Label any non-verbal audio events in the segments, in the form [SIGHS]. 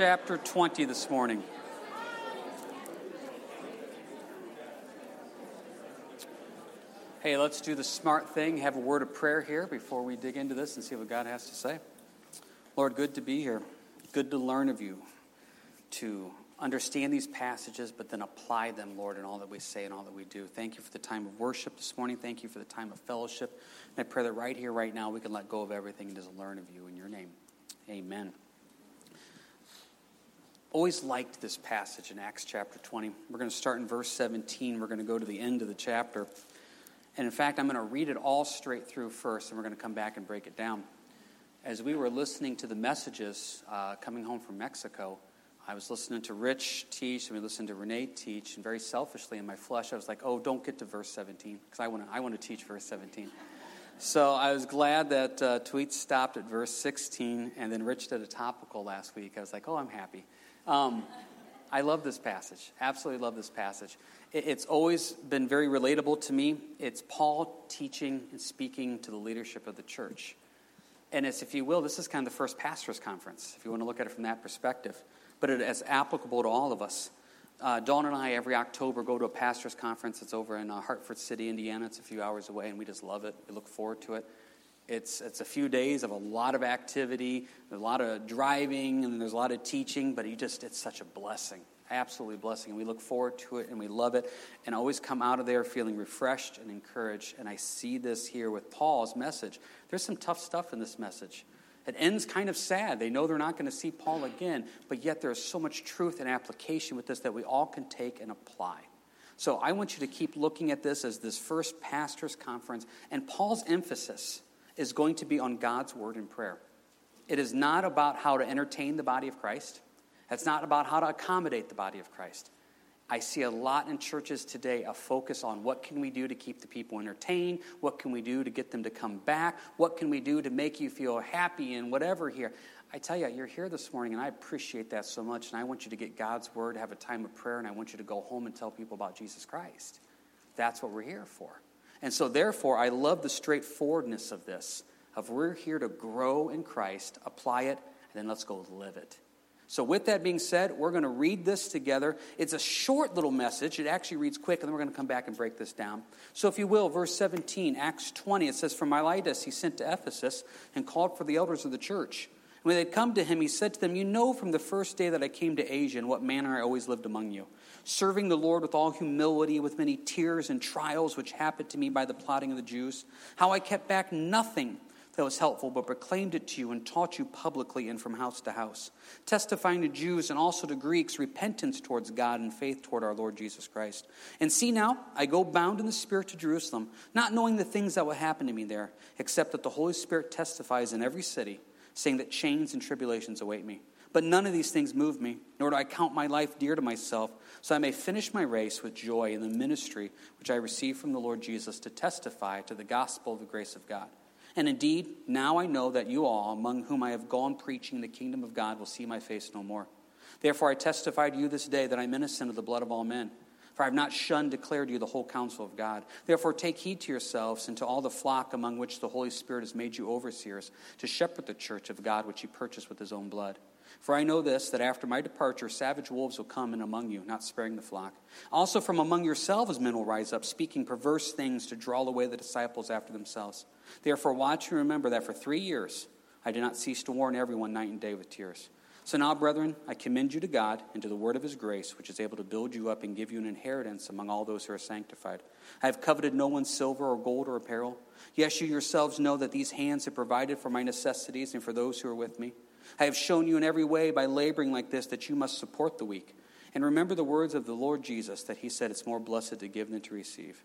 chapter 20 this morning. Hey, let's do the smart thing, have a word of prayer here before we dig into this and see what God has to say. Lord, good to be here. Good to learn of you, to understand these passages, but then apply them, Lord, in all that we say and all that we do. Thank you for the time of worship this morning. Thank you for the time of fellowship. And I pray that right here, right now, we can let go of everything and just learn of you in your name. Amen always liked this passage in Acts chapter 20. We're going to start in verse 17. We're going to go to the end of the chapter. And in fact, I'm going to read it all straight through first, and we're going to come back and break it down. As we were listening to the messages uh, coming home from Mexico, I was listening to Rich teach, and we listened to Renee teach, and very selfishly in my flesh, I was like, oh, don't get to verse 17, because I want to I want to teach verse 17. So I was glad that uh, Tweet stopped at verse 16, and then Rich did a topical last week. I was like, oh, I'm happy. Um, I love this passage. Absolutely love this passage. It's always been very relatable to me. It's Paul teaching and speaking to the leadership of the church. And it's, if you will, this is kind of the first pastors' conference, if you want to look at it from that perspective. But it is applicable to all of us. Uh, Dawn and I, every October, go to a pastors' conference. It's over in uh, Hartford City, Indiana. It's a few hours away, and we just love it. We look forward to it. It's, it's a few days of a lot of activity, a lot of driving, and there's a lot of teaching, but you just, it's such a blessing. Absolutely blessing. And we look forward to it and we love it. And always come out of there feeling refreshed and encouraged. And I see this here with Paul's message. There's some tough stuff in this message. It ends kind of sad. They know they're not going to see Paul again, but yet there's so much truth and application with this that we all can take and apply. So I want you to keep looking at this as this first pastor's conference and Paul's emphasis is going to be on God's word and prayer. It is not about how to entertain the body of Christ. It's not about how to accommodate the body of Christ. I see a lot in churches today a focus on what can we do to keep the people entertained? What can we do to get them to come back? What can we do to make you feel happy and whatever here? I tell you, you're here this morning, and I appreciate that so much. And I want you to get God's word, have a time of prayer, and I want you to go home and tell people about Jesus Christ. That's what we're here for. And so, therefore, I love the straightforwardness of this of we're here to grow in Christ, apply it, and then let's go live it. So, with that being said, we're going to read this together. It's a short little message. It actually reads quick, and then we're going to come back and break this down. So, if you will, verse 17, Acts 20, it says, From Miletus he sent to Ephesus and called for the elders of the church. When they had come to him, he said to them, You know from the first day that I came to Asia in what manner I always lived among you serving the Lord with all humility, with many tears and trials which happened to me by the plotting of the Jews, how I kept back nothing that was helpful, but proclaimed it to you and taught you publicly and from house to house, testifying to Jews and also to Greeks repentance towards God and faith toward our Lord Jesus Christ. And see now, I go bound in the Spirit to Jerusalem, not knowing the things that will happen to me there, except that the Holy Spirit testifies in every city, saying that chains and tribulations await me. But none of these things move me, nor do I count my life dear to myself, so I may finish my race with joy in the ministry which I received from the Lord Jesus to testify to the gospel of the grace of God. And indeed, now I know that you all, among whom I have gone preaching the kingdom of God, will see my face no more. Therefore, I testify to you this day that I am innocent of the blood of all men. For I have not shunned to declare to you the whole counsel of God. Therefore, take heed to yourselves and to all the flock among which the Holy Spirit has made you overseers, to shepherd the church of God which he purchased with his own blood. For I know this, that after my departure, savage wolves will come in among you, not sparing the flock. Also, from among yourselves, men will rise up, speaking perverse things to draw away the disciples after themselves. Therefore, watch and remember that for three years I did not cease to warn everyone night and day with tears. So now, brethren, I commend you to God and to the word of his grace, which is able to build you up and give you an inheritance among all those who are sanctified. I have coveted no one's silver or gold or apparel. Yes, you yourselves know that these hands have provided for my necessities and for those who are with me. I have shown you in every way by laboring like this that you must support the weak. And remember the words of the Lord Jesus that he said it's more blessed to give than to receive.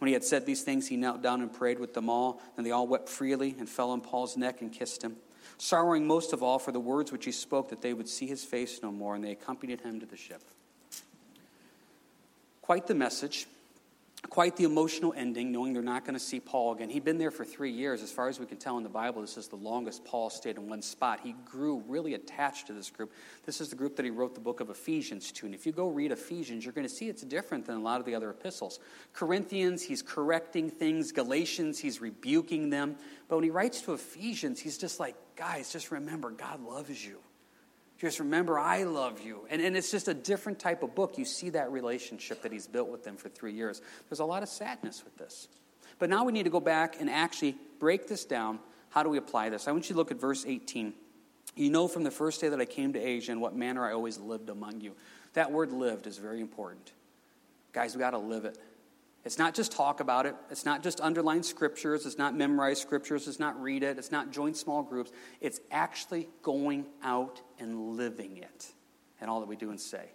When he had said these things, he knelt down and prayed with them all. And they all wept freely and fell on Paul's neck and kissed him, sorrowing most of all for the words which he spoke that they would see his face no more. And they accompanied him to the ship. Quite the message quite the emotional ending, knowing they're not going to see Paul again. He'd been there for three years. As far as we can tell in the Bible, this is the longest Paul stayed in one spot. He grew really attached to this group. This is the group that he wrote the book of Ephesians to. And if you go read Ephesians, you're going to see it's different than a lot of the other epistles. Corinthians, he's correcting things. Galatians, he's rebuking them. But when he writes to Ephesians, he's just like, guys, just remember, God loves you. Just remember, I love you. And, and it's just a different type of book. You see that relationship that he's built with them for three years. There's a lot of sadness with this. But now we need to go back and actually break this down. How do we apply this? I want you to look at verse 18. You know from the first day that I came to Asia in what manner I always lived among you. That word lived is very important. Guys, we got to live it. It's not just talk about it. It's not just underline scriptures. It's not memorize scriptures. It's not read it. It's not join small groups. It's actually going out and living it and all that we do and say.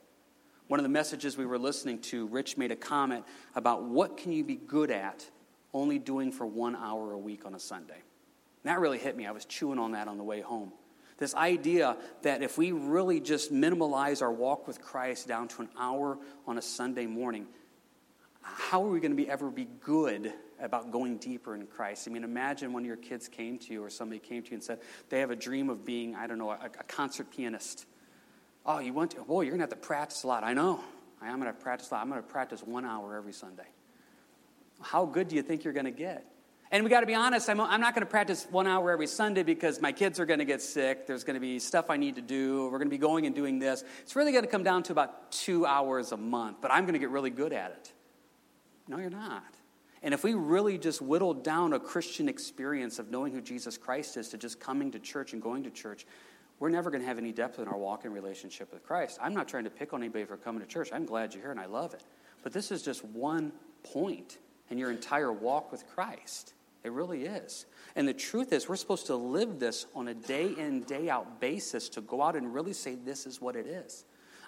One of the messages we were listening to, Rich made a comment about what can you be good at only doing for one hour a week on a Sunday. And that really hit me. I was chewing on that on the way home. This idea that if we really just minimalize our walk with Christ down to an hour on a Sunday morning, how are we going to be ever be good about going deeper in Christ? I mean, imagine when your kids came to you or somebody came to you and said they have a dream of being, I don't know, a, a concert pianist. Oh, you want to? Boy, you're going to have to practice a lot. I know. I am going to practice a lot. I'm going to practice one hour every Sunday. How good do you think you're going to get? And we got to be honest, I'm, I'm not going to practice one hour every Sunday because my kids are going to get sick. There's going to be stuff I need to do. We're going to be going and doing this. It's really going to come down to about two hours a month, but I'm going to get really good at it. No, you're not. And if we really just whittled down a Christian experience of knowing who Jesus Christ is to just coming to church and going to church, we're never going to have any depth in our walk in relationship with Christ. I'm not trying to pick on anybody for coming to church. I'm glad you're here and I love it. But this is just one point in your entire walk with Christ. It really is. And the truth is, we're supposed to live this on a day in, day out basis to go out and really say, this is what it is.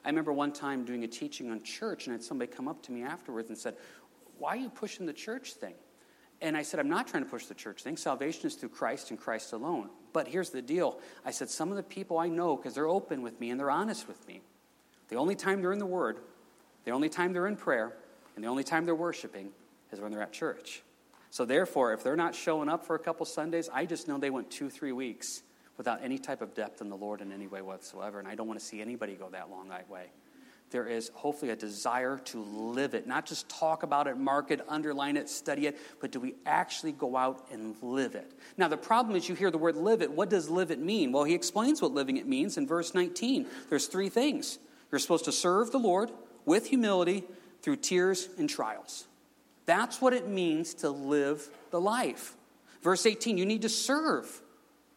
I remember one time doing a teaching on church, and I had somebody come up to me afterwards and said, why are you pushing the church thing? And I said, I'm not trying to push the church thing. Salvation is through Christ and Christ alone. But here's the deal I said, some of the people I know, because they're open with me and they're honest with me, the only time they're in the Word, the only time they're in prayer, and the only time they're worshiping is when they're at church. So, therefore, if they're not showing up for a couple Sundays, I just know they went two, three weeks without any type of depth in the Lord in any way whatsoever. And I don't want to see anybody go that long that way there is hopefully a desire to live it, not just talk about it, mark it, underline it, study it, but do we actually go out and live it? Now, the problem is you hear the word live it. What does live it mean? Well, he explains what living it means in verse 19. There's three things. You're supposed to serve the Lord with humility through tears and trials. That's what it means to live the life. Verse 18, you need to serve.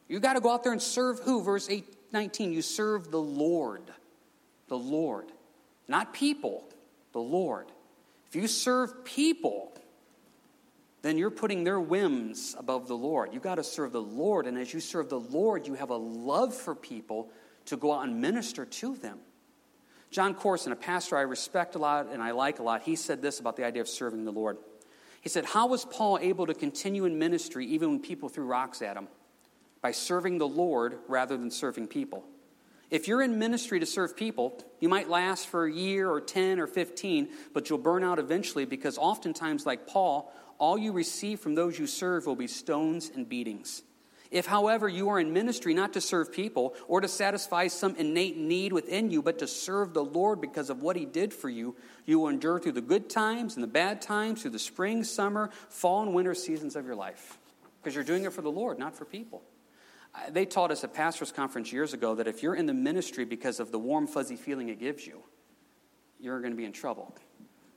You got to go out there and serve who? Verse 8, 19, you serve the Lord. The Lord. Not people, the Lord. If you serve people, then you're putting their whims above the Lord. You've got to serve the Lord. And as you serve the Lord, you have a love for people to go out and minister to them. Jon Courson, a pastor I respect a lot and I like a lot, he said this about the idea of serving the Lord. He said, How was Paul able to continue in ministry even when people threw rocks at him? By serving the Lord rather than serving people. If you're in ministry to serve people, you might last for a year or 10 or 15, but you'll burn out eventually because oftentimes, like Paul, all you receive from those you serve will be stones and beatings. If, however, you are in ministry not to serve people or to satisfy some innate need within you, but to serve the Lord because of what He did for you, you will endure through the good times and the bad times, through the spring, summer, fall, and winter seasons of your life. Because you're doing it for the Lord, not for people. They taught us at pastors' conference years ago that if you're in the ministry because of the warm, fuzzy feeling it gives you, you're going to be in trouble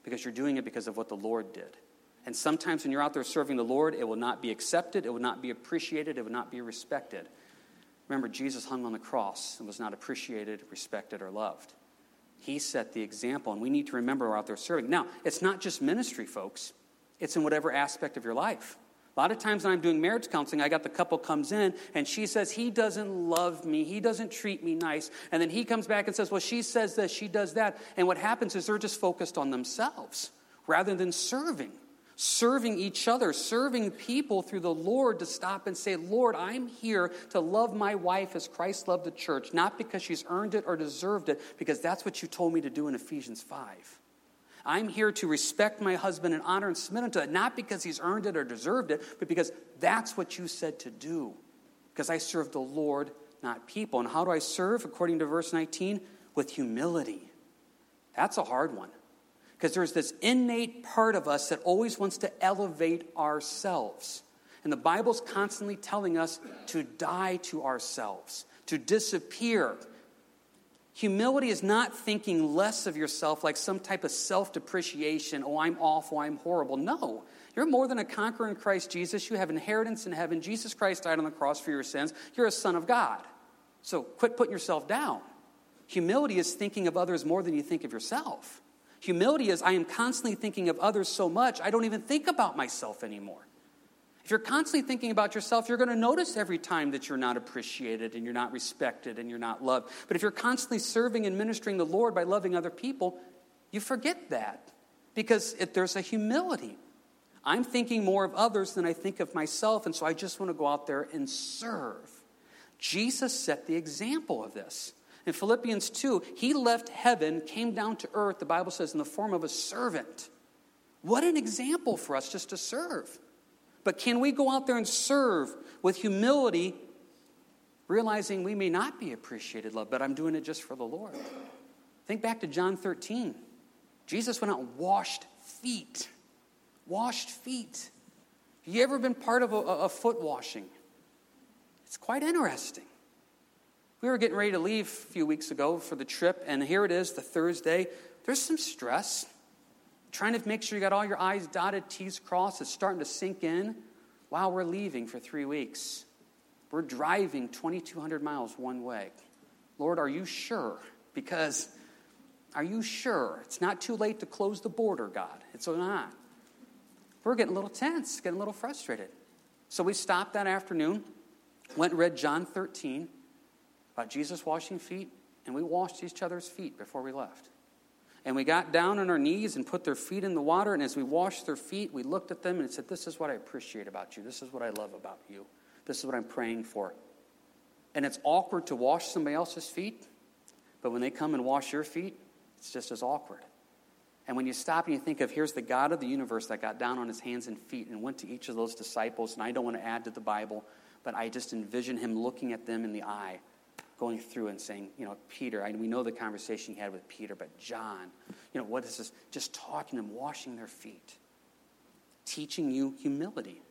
because you're doing it because of what the Lord did. And sometimes when you're out there serving the Lord, it will not be accepted, it will not be appreciated, it will not be respected. Remember, Jesus hung on the cross and was not appreciated, respected, or loved. He set the example, and we need to remember we're out there serving. Now, it's not just ministry, folks, it's in whatever aspect of your life. A lot of times when I'm doing marriage counseling, I got the couple comes in and she says, He doesn't love me. He doesn't treat me nice. And then he comes back and says, Well, she says this, she does that. And what happens is they're just focused on themselves rather than serving. Serving each other, serving people through the Lord to stop and say, Lord, I'm here to love my wife as Christ loved the church, not because she's earned it or deserved it, because that's what you told me to do in Ephesians 5. I'm here to respect my husband and honor and submit unto it, not because he's earned it or deserved it, but because that's what you said to do. Because I serve the Lord, not people. And how do I serve? According to verse 19, with humility. That's a hard one. Because there's this innate part of us that always wants to elevate ourselves. And the Bible's constantly telling us to die to ourselves, to disappear, Humility is not thinking less of yourself like some type of self depreciation. Oh, I'm awful, I'm horrible. No. You're more than a conqueror in Christ Jesus. You have inheritance in heaven. Jesus Christ died on the cross for your sins. You're a son of God. So quit putting yourself down. Humility is thinking of others more than you think of yourself. Humility is I am constantly thinking of others so much, I don't even think about myself anymore. If you're constantly thinking about yourself, you're going to notice every time that you're not appreciated and you're not respected and you're not loved. But if you're constantly serving and ministering the Lord by loving other people, you forget that because it, there's a humility. I'm thinking more of others than I think of myself, and so I just want to go out there and serve. Jesus set the example of this. In Philippians 2, he left heaven, came down to earth, the Bible says, in the form of a servant. What an example for us just to serve. But can we go out there and serve with humility, realizing we may not be appreciated, love, but I'm doing it just for the Lord? Think back to John 13. Jesus went out and washed feet. Washed feet. Have you ever been part of a, a foot washing? It's quite interesting. We were getting ready to leave a few weeks ago for the trip, and here it is, the Thursday. There's some stress trying to make sure you got all your I's dotted, T's crossed. It's starting to sink in. Wow, we're leaving for three weeks. We're driving 2,200 miles one way. Lord, are you sure? Because are you sure? It's not too late to close the border, God. It's not. We're getting a little tense, getting a little frustrated. So we stopped that afternoon, went and read John 13 about Jesus washing feet, and we washed each other's feet before we left. And we got down on our knees and put their feet in the water. And as we washed their feet, we looked at them and said, This is what I appreciate about you. This is what I love about you. This is what I'm praying for. And it's awkward to wash somebody else's feet, but when they come and wash your feet, it's just as awkward. And when you stop and you think of here's the God of the universe that got down on his hands and feet and went to each of those disciples, and I don't want to add to the Bible, but I just envision him looking at them in the eye going through and saying, you know, Peter, I, we know the conversation he had with Peter, but John, you know, what is this? Just talking to them, washing their feet, teaching you humility.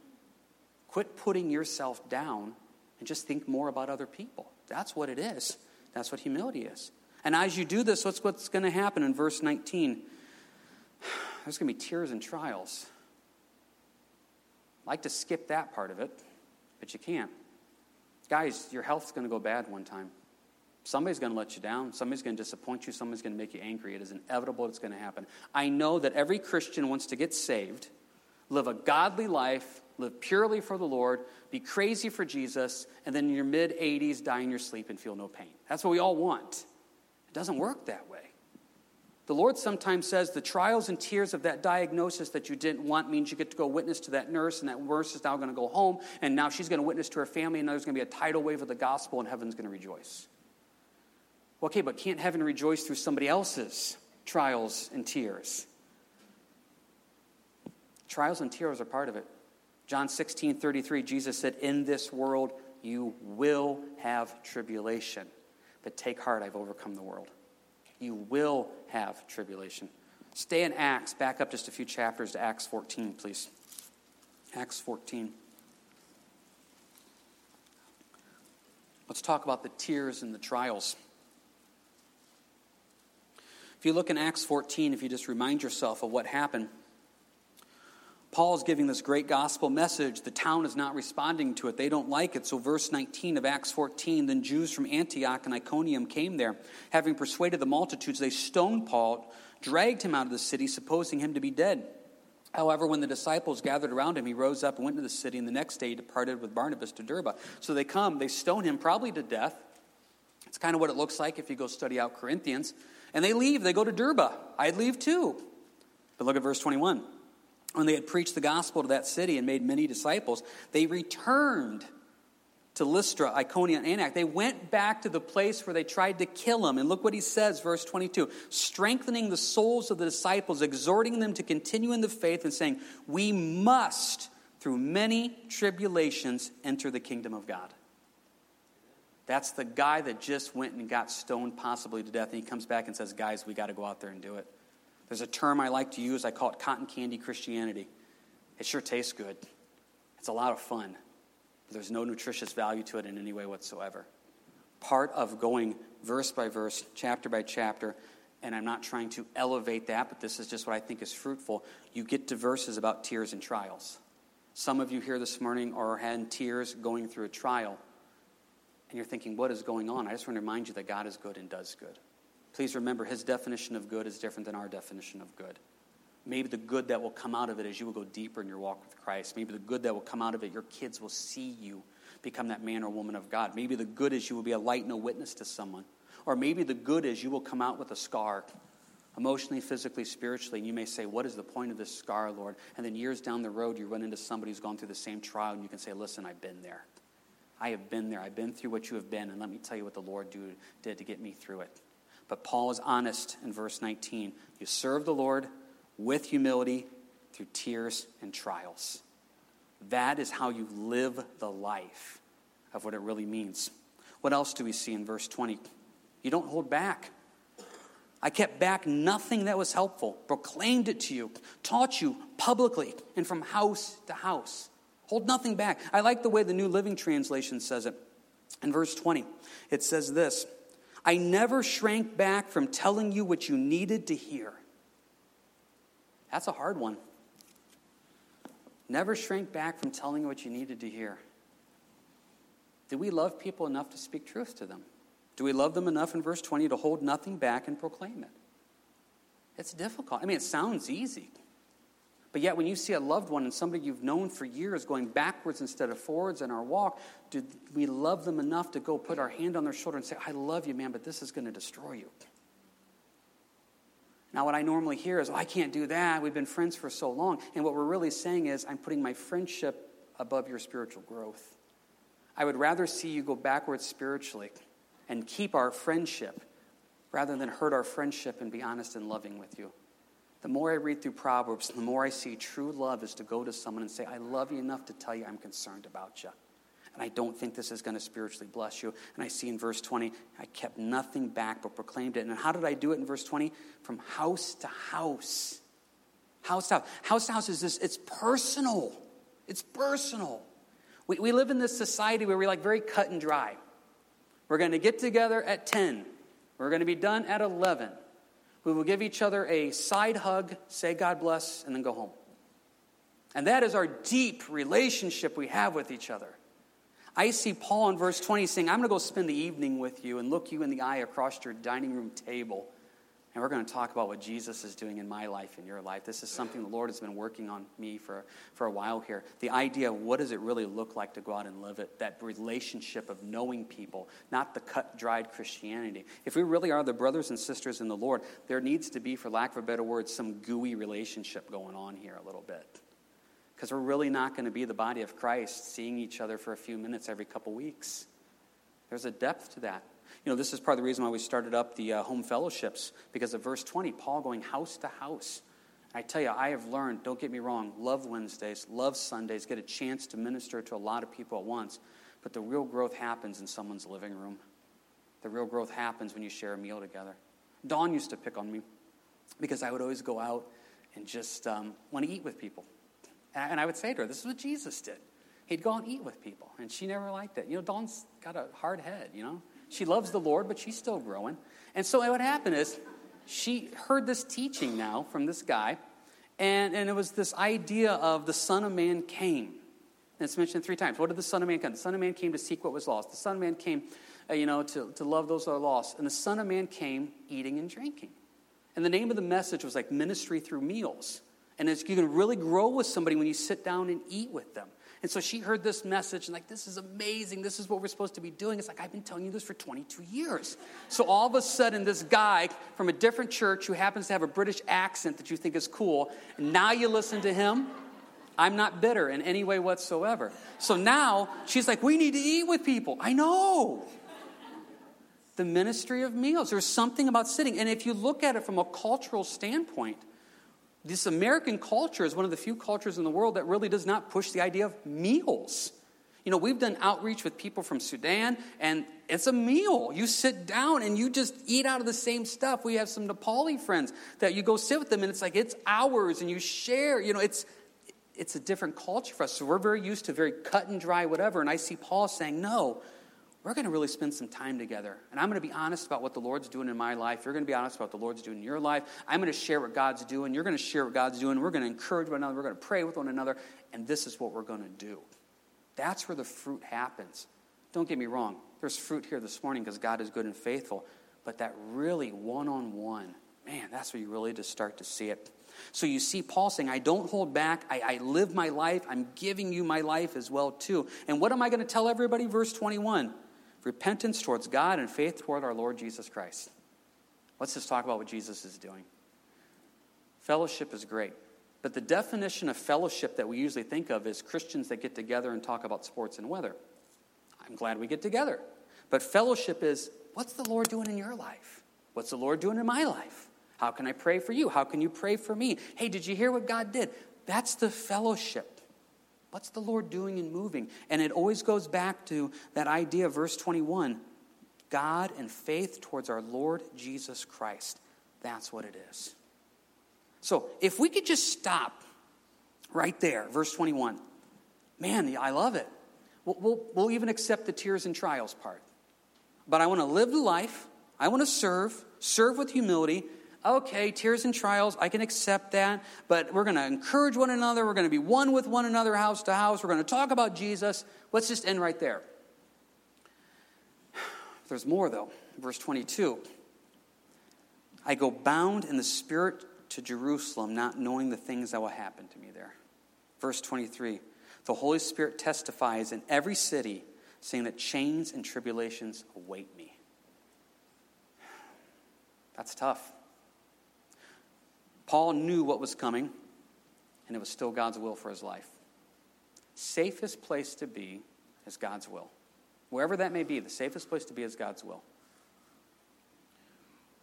Quit putting yourself down and just think more about other people. That's what it is. That's what humility is. And as you do this, what's, what's going to happen in verse 19? [SIGHS] There's going to be tears and trials. I like to skip that part of it, but you can't. Guys, your health's going to go bad one time. Somebody's going to let you down. Somebody's going to disappoint you. Somebody's going to make you angry. It is inevitable it's going to happen. I know that every Christian wants to get saved, live a godly life, live purely for the Lord, be crazy for Jesus, and then in your mid 80s die in your sleep and feel no pain. That's what we all want. It doesn't work that way. The Lord sometimes says the trials and tears of that diagnosis that you didn't want means you get to go witness to that nurse, and that nurse is now going to go home, and now she's going to witness to her family, and there's going to be a tidal wave of the gospel, and heaven's going to rejoice. Okay, but can't heaven rejoice through somebody else's trials and tears? Trials and tears are part of it. John 16, 33, Jesus said, In this world you will have tribulation, but take heart, I've overcome the world. You will have tribulation. Stay in Acts, back up just a few chapters to Acts 14, please. Acts 14. Let's talk about the tears and the trials. If you look in Acts 14, if you just remind yourself of what happened, Paul is giving this great gospel message. The town is not responding to it. They don't like it. So, verse 19 of Acts 14 then Jews from Antioch and Iconium came there. Having persuaded the multitudes, they stoned Paul, dragged him out of the city, supposing him to be dead. However, when the disciples gathered around him, he rose up and went to the city, and the next day he departed with Barnabas to Derbe. So they come, they stone him, probably to death. It's kind of what it looks like if you go study out Corinthians. And they leave, they go to Derbe. I'd leave too. But look at verse 21 when they had preached the gospel to that city and made many disciples, they returned to Lystra, Iconium, and Antioch. They went back to the place where they tried to kill him. And look what he says, verse 22 strengthening the souls of the disciples, exhorting them to continue in the faith, and saying, We must, through many tribulations, enter the kingdom of God. That's the guy that just went and got stoned, possibly to death. And he comes back and says, Guys, we got to go out there and do it. There's a term I like to use. I call it cotton candy Christianity. It sure tastes good. It's a lot of fun. But there's no nutritious value to it in any way whatsoever. part of going verse by verse, chapter by chapter, and I'm not trying to elevate that, but this is just what I think is fruitful. You get to verses about tears and trials. Some of you here this morning are had tears going through a trial, and you're thinking, what is going on? I just want to remind you that God is good and does good. Please remember, his definition of good is different than our definition of good. Maybe the good that will come out of it is you will go deeper in your walk with Christ. Maybe the good that will come out of it, your kids will see you become that man or woman of God. Maybe the good is you will be a light and a witness to someone. Or maybe the good is you will come out with a scar, emotionally, physically, spiritually, and you may say, What is the point of this scar, Lord? And then years down the road, you run into somebody who's gone through the same trial, and you can say, Listen, I've been there. I have been there. I've been through what you have been, and let me tell you what the Lord do, did to get me through it. But Paul is honest in verse 19. You serve the Lord with humility through tears and trials. That is how you live the life of what it really means. What else do we see in verse 20? You don't hold back. I kept back nothing that was helpful, proclaimed it to you, taught you publicly, and from house to house. Hold nothing back. I like the way the New Living Translation says it. In verse 20, it says this I never shrank back from telling you what you needed to hear. That's a hard one. Never shrank back from telling you what you needed to hear. Do we love people enough to speak truth to them? Do we love them enough in verse 20 to hold nothing back and proclaim it? It's difficult. I mean, it sounds easy. But yet, when you see a loved one and somebody you've known for years going backwards instead of forwards in our walk, do we love them enough to go put our hand on their shoulder and say, I love you, man, but this is going to destroy you? Now, what I normally hear is, oh, I can't do that. We've been friends for so long. And what we're really saying is, I'm putting my friendship above your spiritual growth. I would rather see you go backwards spiritually and keep our friendship rather than hurt our friendship and be honest and loving with you. The more I read through Proverbs, the more I see true love is to go to someone and say, I love you enough to tell you I'm concerned about you. And I don't think this is going to spiritually bless you. And I see in verse 20, I kept nothing back but proclaimed it. And how did I do it in verse 20? From house to house. House to house. House to house is this, it's personal. It's personal. We, we live in this society where we're like very cut and dry. We're going to get together at 10. We're going to be done at 11. We will give each other a side hug, say God bless, and then go home. And that is our deep relationship we have with each other. I see Paul in verse 20 saying, I'm going to go spend the evening with you and look you in the eye across your dining room table and we're going to talk about what Jesus is doing in my life, in your life. This is something the Lord has been working on me for, for a while here. The idea of what does it really look like to go out and live it, that relationship of knowing people, not the cut dried Christianity. If we really are the brothers and sisters in the Lord, there needs to be, for lack of a better word, some gooey relationship going on here a little bit. Because we're really not going to be the body of Christ seeing each other for a few minutes every couple weeks. There's a depth to that. You know, this is part of the reason why we started up the uh, home fellowships, because of verse 20, Paul going house to house. I tell you, I have learned, don't get me wrong, love Wednesdays, love Sundays, get a chance to minister to a lot of people at once. But the real growth happens in someone's living room. The real growth happens when you share a meal together. Dawn used to pick on me because I would always go out and just um, want to eat with people. And I would say to her, This is what Jesus did. He'd go and eat with people. And she never liked it. You know, Dawn's got a hard head, you know? She loves the Lord, but she's still growing. And so what happened is she heard this teaching now from this guy, and, and it was this idea of the Son of Man came. And it's mentioned three times. What did the Son of Man come? The Son of Man came to seek what was lost. The Son of Man came, uh, you know, to, to love those that are lost. And the Son of Man came eating and drinking. And the name of the message was like ministry through meals. And it's, you can really grow with somebody when you sit down and eat with them. And so she heard this message and, like, this is amazing. This is what we're supposed to be doing. It's like, I've been telling you this for 22 years. So all of a sudden, this guy from a different church who happens to have a British accent that you think is cool, and now you listen to him. I'm not bitter in any way whatsoever. So now she's like, we need to eat with people. I know. The ministry of meals. There's something about sitting. And if you look at it from a cultural standpoint, this American culture is one of the few cultures in the world that really does not push the idea of meals. You know, we've done outreach with people from Sudan, and it's a meal. You sit down and you just eat out of the same stuff. We have some Nepali friends that you go sit with them, and it's like it's ours, and you share. You know, it's it's a different culture for us. So we're very used to very cut and dry whatever. And I see Paul saying, no, we're going to really spend some time together. And I'm going to be honest about what the Lord's doing in my life. You're going to be honest about what the Lord's doing in your life. I'm going to share what God's doing. You're going to share what God's doing. We're going to encourage one another. We're going to pray with one another. And this is what we're going to do. That's where the fruit happens. Don't get me wrong. There's fruit here this morning because God is good and faithful. But that really one on one, man, that's where you really just start to see it. So you see Paul saying, I don't hold back. I, I live my life. I'm giving you my life as well, too. And what am I going to tell everybody? Verse 21 repentance towards God and faith toward our Lord Jesus Christ. Let's just talk about what Jesus is doing. Fellowship is great. But the definition of fellowship that we usually think of is Christians that get together and talk about sports and weather. I'm glad we get together. But fellowship is what's the Lord doing in your life? What's the Lord doing in my life? How can I pray for you? How can you pray for me? Hey, did you hear what God did? That's the fellowship. What's the Lord doing and moving? And it always goes back to that idea of verse 21 God and faith towards our Lord Jesus Christ. That's what it is. So if we could just stop right there, verse 21, man, I love it. We'll, we'll, we'll even accept the tears and trials part. But I want to live the life, I want to serve, serve with humility. Okay, tears and trials, I can accept that, but we're going to encourage one another. We're going to be one with one another, house to house. We're going to talk about Jesus. Let's just end right there. [SIGHS] There's more, though. Verse 22 I go bound in the Spirit to Jerusalem, not knowing the things that will happen to me there. Verse 23 The Holy Spirit testifies in every city, saying that chains and tribulations await me. [SIGHS] That's tough. Paul knew what was coming, and it was still God's will for his life. Safest place to be is God's will. Wherever that may be, the safest place to be is God's will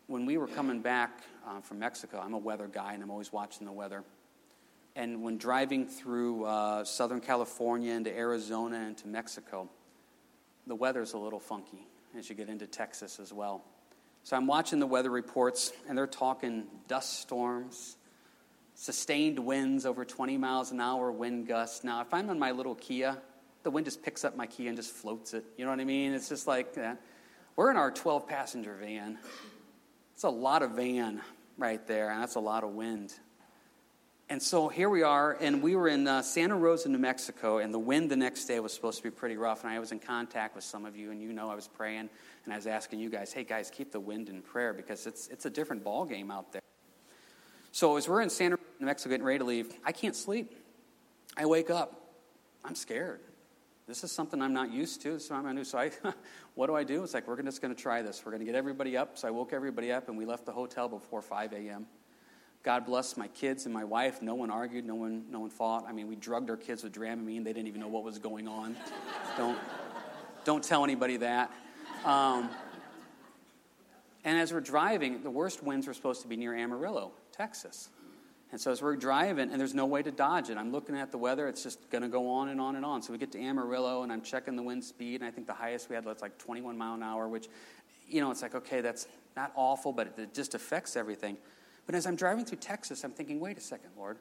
when we were coming back uh, from Mexico, I'm a weather guy and I'm always watching the weather. And when driving through uh, Southern California into Arizona and to Mexico, the weather's a little funky as you get into Texas as well. So I'm watching the weather reports, and they're talking dust storms, sustained winds over 20 miles an hour, wind gusts. Now, if I'm on my little Kia, the wind just picks up my Kia and just floats it. You know what I mean? It's just like that. We're in our 12 passenger van. It's a lot of van right there, and that's a lot of wind. And so here we are, and we were in uh, Santa Rosa, New Mexico, and the wind the next day was supposed to be pretty rough. And I was in contact with some of you, and you know I was praying, and I was asking you guys, hey guys, keep the wind in prayer because it's, it's a different ball game out there. So as we're in Santa Rosa, New Mexico, getting ready to leave, I can't sleep. I wake up. I'm scared. This is something I'm not used to. So I'm new. So I, [LAUGHS] what do I do? It's like we're just going to try this. We're going to get everybody up. So I woke everybody up, and we left the hotel before 5 a.m. God bless my kids and my wife. No one argued. No one, no one fought. I mean, we drugged our kids with Dramamine. They didn't even know what was going on. don't, don't tell anybody that. Um, and as we're driving, the worst winds were supposed to be near Amarillo, Texas. And so as we're driving, and there's no way to dodge it, I'm looking at the weather, it's just going to go on and on and on. So we get to Amarillo, and I'm checking the wind speed, and I think the highest we had was like 21 mile an hour, which, you know, it's like, okay, that's not awful, but it just affects everything. But as I'm driving through Texas, I'm thinking, wait a second, Lord,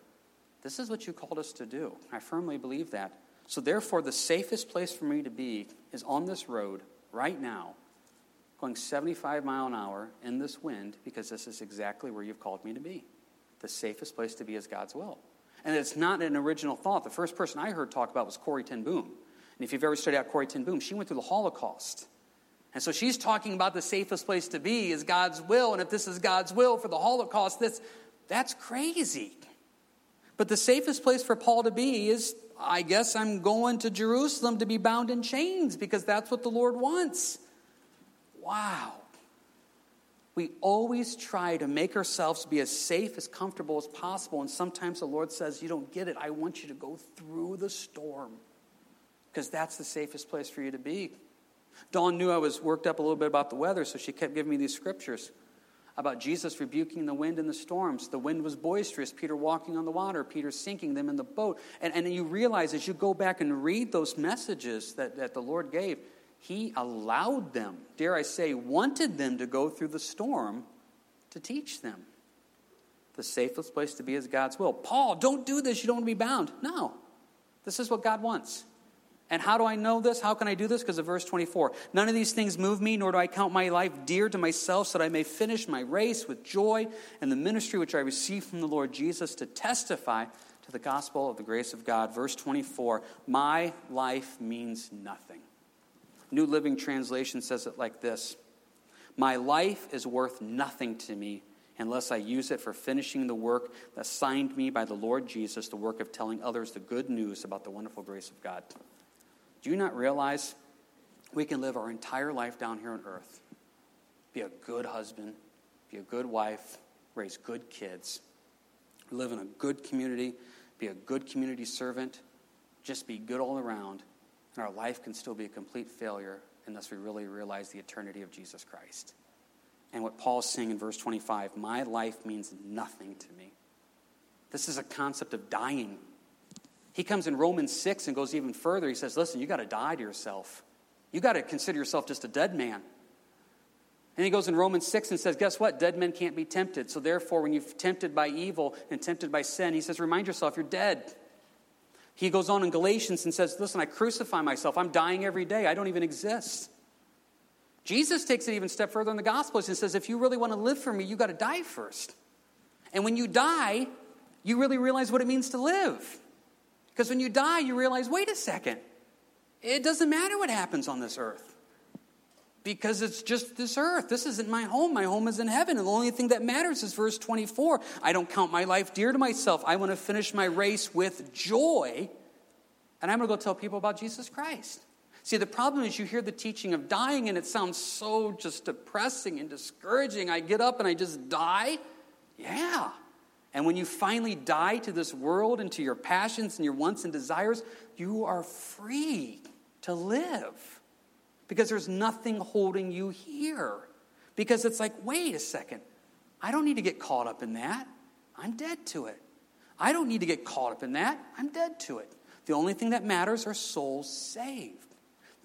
this is what you called us to do. I firmly believe that. So therefore, the safest place for me to be is on this road right now, going 75 mile an hour in this wind, because this is exactly where you've called me to be the safest place to be is God's will. And it's not an original thought. The first person I heard talk about was Corrie ten Boom. And if you've ever studied out Corrie ten Boom, she went through the Holocaust. And so she's talking about the safest place to be is God's will. And if this is God's will for the Holocaust, that's, that's crazy. But the safest place for Paul to be is, I guess I'm going to Jerusalem to be bound in chains because that's what the Lord wants. Wow. We always try to make ourselves be as safe, as comfortable as possible. And sometimes the Lord says, You don't get it. I want you to go through the storm because that's the safest place for you to be. Dawn knew I was worked up a little bit about the weather, so she kept giving me these scriptures about Jesus rebuking the wind and the storms. The wind was boisterous, Peter walking on the water, Peter sinking them in the boat. And, and you realize as you go back and read those messages that, that the Lord gave, he allowed them, dare I say, wanted them to go through the storm to teach them. The safest place to be is God's will. Paul, don't do this. You don't want to be bound. No. This is what God wants. And how do I know this? How can I do this? Because of verse 24. None of these things move me, nor do I count my life dear to myself, so that I may finish my race with joy and the ministry which I received from the Lord Jesus to testify to the gospel of the grace of God. Verse 24 My life means nothing. New Living Translation says it like this My life is worth nothing to me unless I use it for finishing the work assigned me by the Lord Jesus, the work of telling others the good news about the wonderful grace of God. Do you not realize we can live our entire life down here on earth, be a good husband, be a good wife, raise good kids, live in a good community, be a good community servant, just be good all around, and our life can still be a complete failure unless we really realize the eternity of Jesus Christ. And what Paul's saying in verse 25 my life means nothing to me. This is a concept of dying. He comes in Romans 6 and goes even further. He says, Listen, you got to die to yourself. You got to consider yourself just a dead man. And he goes in Romans 6 and says, Guess what? Dead men can't be tempted. So therefore, when you're tempted by evil and tempted by sin, he says, Remind yourself you're dead. He goes on in Galatians and says, Listen, I crucify myself. I'm dying every day. I don't even exist. Jesus takes it even step further in the Gospels and says, If you really want to live for me, you got to die first. And when you die, you really realize what it means to live. Because when you die, you realize, wait a second, it doesn't matter what happens on this earth because it's just this earth. This isn't my home. My home is in heaven. And the only thing that matters is verse 24. I don't count my life dear to myself. I want to finish my race with joy. And I'm going to go tell people about Jesus Christ. See, the problem is you hear the teaching of dying and it sounds so just depressing and discouraging. I get up and I just die. Yeah. And when you finally die to this world and to your passions and your wants and desires, you are free to live because there's nothing holding you here. Because it's like, wait a second, I don't need to get caught up in that. I'm dead to it. I don't need to get caught up in that. I'm dead to it. The only thing that matters are souls saved.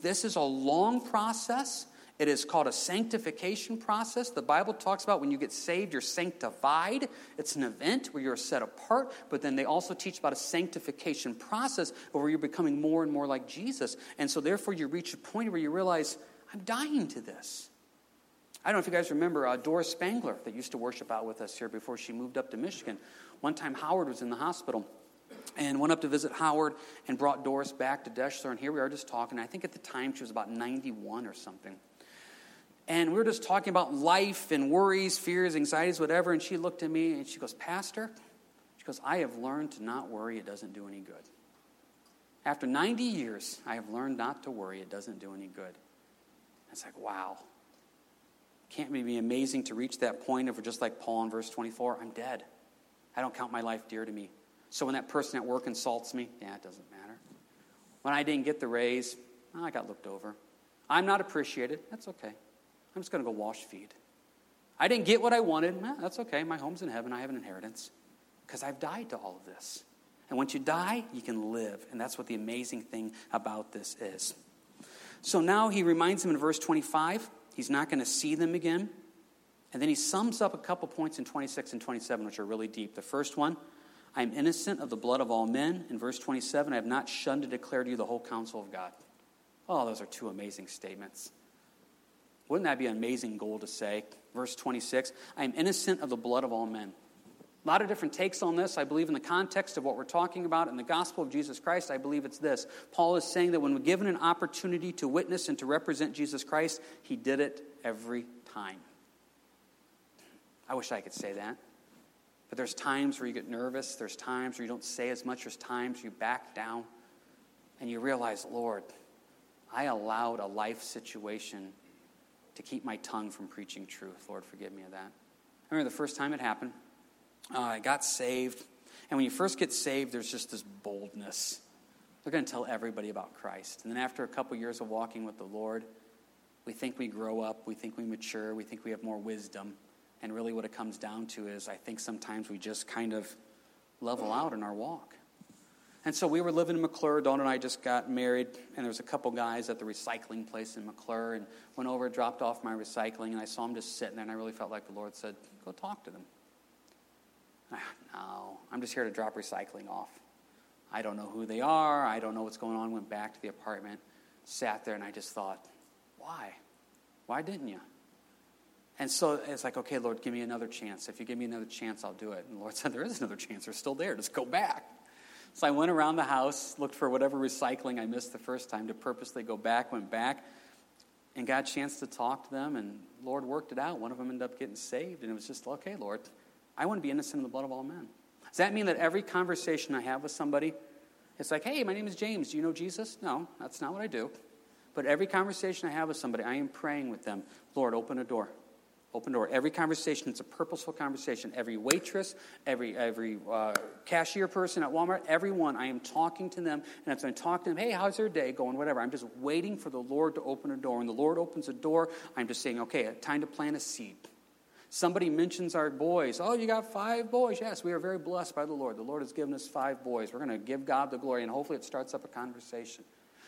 This is a long process. It is called a sanctification process. The Bible talks about when you get saved, you're sanctified. It's an event where you're set apart, but then they also teach about a sanctification process where you're becoming more and more like Jesus. And so, therefore, you reach a point where you realize, I'm dying to this. I don't know if you guys remember uh, Doris Spangler that used to worship out with us here before she moved up to Michigan. One time, Howard was in the hospital and went up to visit Howard and brought Doris back to Deshler. And here we are just talking. I think at the time she was about 91 or something. And we were just talking about life and worries, fears, anxieties, whatever. And she looked at me and she goes, Pastor, she goes, I have learned to not worry. It doesn't do any good. After 90 years, I have learned not to worry. It doesn't do any good. It's like, wow. Can't it be amazing to reach that point of just like Paul in verse 24? I'm dead. I don't count my life dear to me. So when that person at work insults me, yeah, it doesn't matter. When I didn't get the raise, I got looked over. I'm not appreciated. That's okay. I'm just going to go wash feet. I didn't get what I wanted. That's okay. My home's in heaven. I have an inheritance because I've died to all of this. And once you die, you can live. And that's what the amazing thing about this is. So now he reminds them in verse 25, he's not going to see them again. And then he sums up a couple points in 26 and 27, which are really deep. The first one, I am innocent of the blood of all men. In verse 27, I have not shunned to declare to you the whole counsel of God. Oh, those are two amazing statements. Wouldn't that be an amazing goal to say? Verse 26 I am innocent of the blood of all men. A lot of different takes on this. I believe in the context of what we're talking about in the gospel of Jesus Christ, I believe it's this. Paul is saying that when we're given an opportunity to witness and to represent Jesus Christ, he did it every time. I wish I could say that. But there's times where you get nervous, there's times where you don't say as much, there's times you back down, and you realize, Lord, I allowed a life situation to keep my tongue from preaching truth. Lord, forgive me of that. I remember the first time it happened. Uh, I got saved. And when you first get saved, there's just this boldness. They're going to tell everybody about Christ. And then after a couple years of walking with the Lord, we think we grow up, we think we mature, we think we have more wisdom. And really, what it comes down to is I think sometimes we just kind of level out in our walk. And so we were living in McClure. Dawn and I just got married, and there was a couple guys at the recycling place in McClure, and went over, dropped off my recycling, and I saw them just sitting there, and I really felt like the Lord said, "Go talk to them." no, I'm just here to drop recycling off. I don't know who they are. I don't know what's going on. Went back to the apartment, sat there, and I just thought, why? Why didn't you? And so it's like, okay, Lord, give me another chance. If you give me another chance, I'll do it. And the Lord [LAUGHS] said, there is another chance. They're still there. Just go back. So I went around the house, looked for whatever recycling I missed the first time to purposely go back, went back, and got a chance to talk to them. And Lord worked it out. One of them ended up getting saved. And it was just, okay, Lord, I want to be innocent in the blood of all men. Does that mean that every conversation I have with somebody, it's like, hey, my name is James. Do you know Jesus? No, that's not what I do. But every conversation I have with somebody, I am praying with them, Lord, open a door. Open door. Every conversation, it's a purposeful conversation. Every waitress, every, every uh, cashier person at Walmart, everyone, I am talking to them. And as I talk to them, hey, how's your day going? Whatever. I'm just waiting for the Lord to open a door. When the Lord opens a door, I'm just saying, okay, time to plant a seed. Somebody mentions our boys. Oh, you got five boys. Yes, we are very blessed by the Lord. The Lord has given us five boys. We're going to give God the glory, and hopefully it starts up a conversation.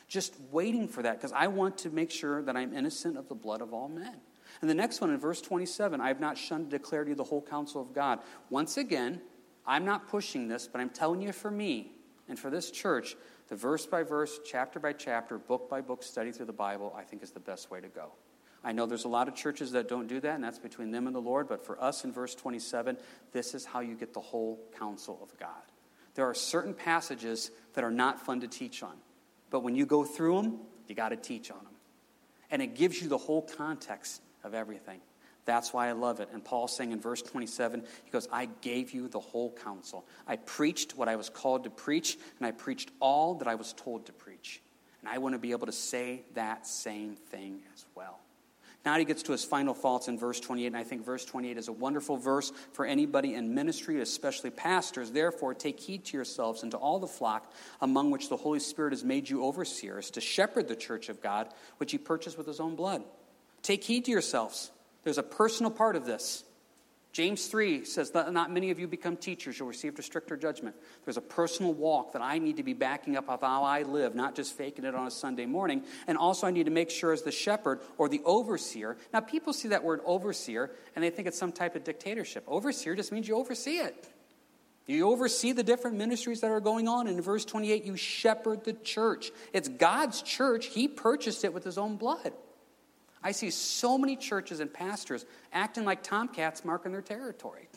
Just waiting for that because I want to make sure that I'm innocent of the blood of all men. And the next one in verse 27 I have not shunned to declare to you the whole counsel of God. Once again, I'm not pushing this, but I'm telling you for me and for this church, the verse by verse, chapter by chapter, book by book study through the Bible, I think is the best way to go. I know there's a lot of churches that don't do that, and that's between them and the Lord, but for us in verse 27, this is how you get the whole counsel of God. There are certain passages that are not fun to teach on, but when you go through them, you got to teach on them. And it gives you the whole context of everything. That's why I love it. And Paul's saying in verse 27, he goes, I gave you the whole counsel. I preached what I was called to preach, and I preached all that I was told to preach. And I want to be able to say that same thing as well. Now he gets to his final thoughts in verse 28, and I think verse 28 is a wonderful verse for anybody in ministry, especially pastors. Therefore, take heed to yourselves and to all the flock among which the Holy Spirit has made you overseers to shepherd the church of God, which he purchased with his own blood. Take heed to yourselves. There's a personal part of this. James 3 says that not many of you become teachers, you'll receive a stricter judgment. There's a personal walk that I need to be backing up of how I live, not just faking it on a Sunday morning. And also, I need to make sure, as the shepherd or the overseer. Now, people see that word overseer and they think it's some type of dictatorship. Overseer just means you oversee it. You oversee the different ministries that are going on. In verse 28, you shepherd the church. It's God's church, He purchased it with His own blood. I see so many churches and pastors acting like tomcats marking their territory.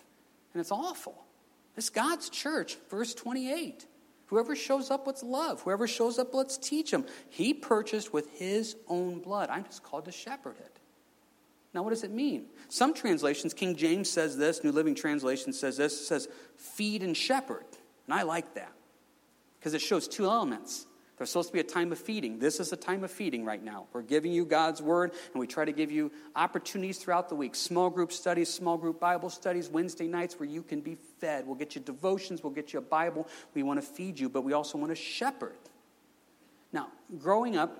And it's awful. It's God's church, verse 28. Whoever shows up, let's love. Whoever shows up, let's teach them. He purchased with his own blood. I'm just called to shepherd it. Now, what does it mean? Some translations, King James says this, New Living Translation says this, it says feed and shepherd. And I like that because it shows two elements there's supposed to be a time of feeding. This is a time of feeding right now. We're giving you God's word, and we try to give you opportunities throughout the week small group studies, small group Bible studies, Wednesday nights where you can be fed. We'll get you devotions, we'll get you a Bible. We want to feed you, but we also want to shepherd. Now, growing up,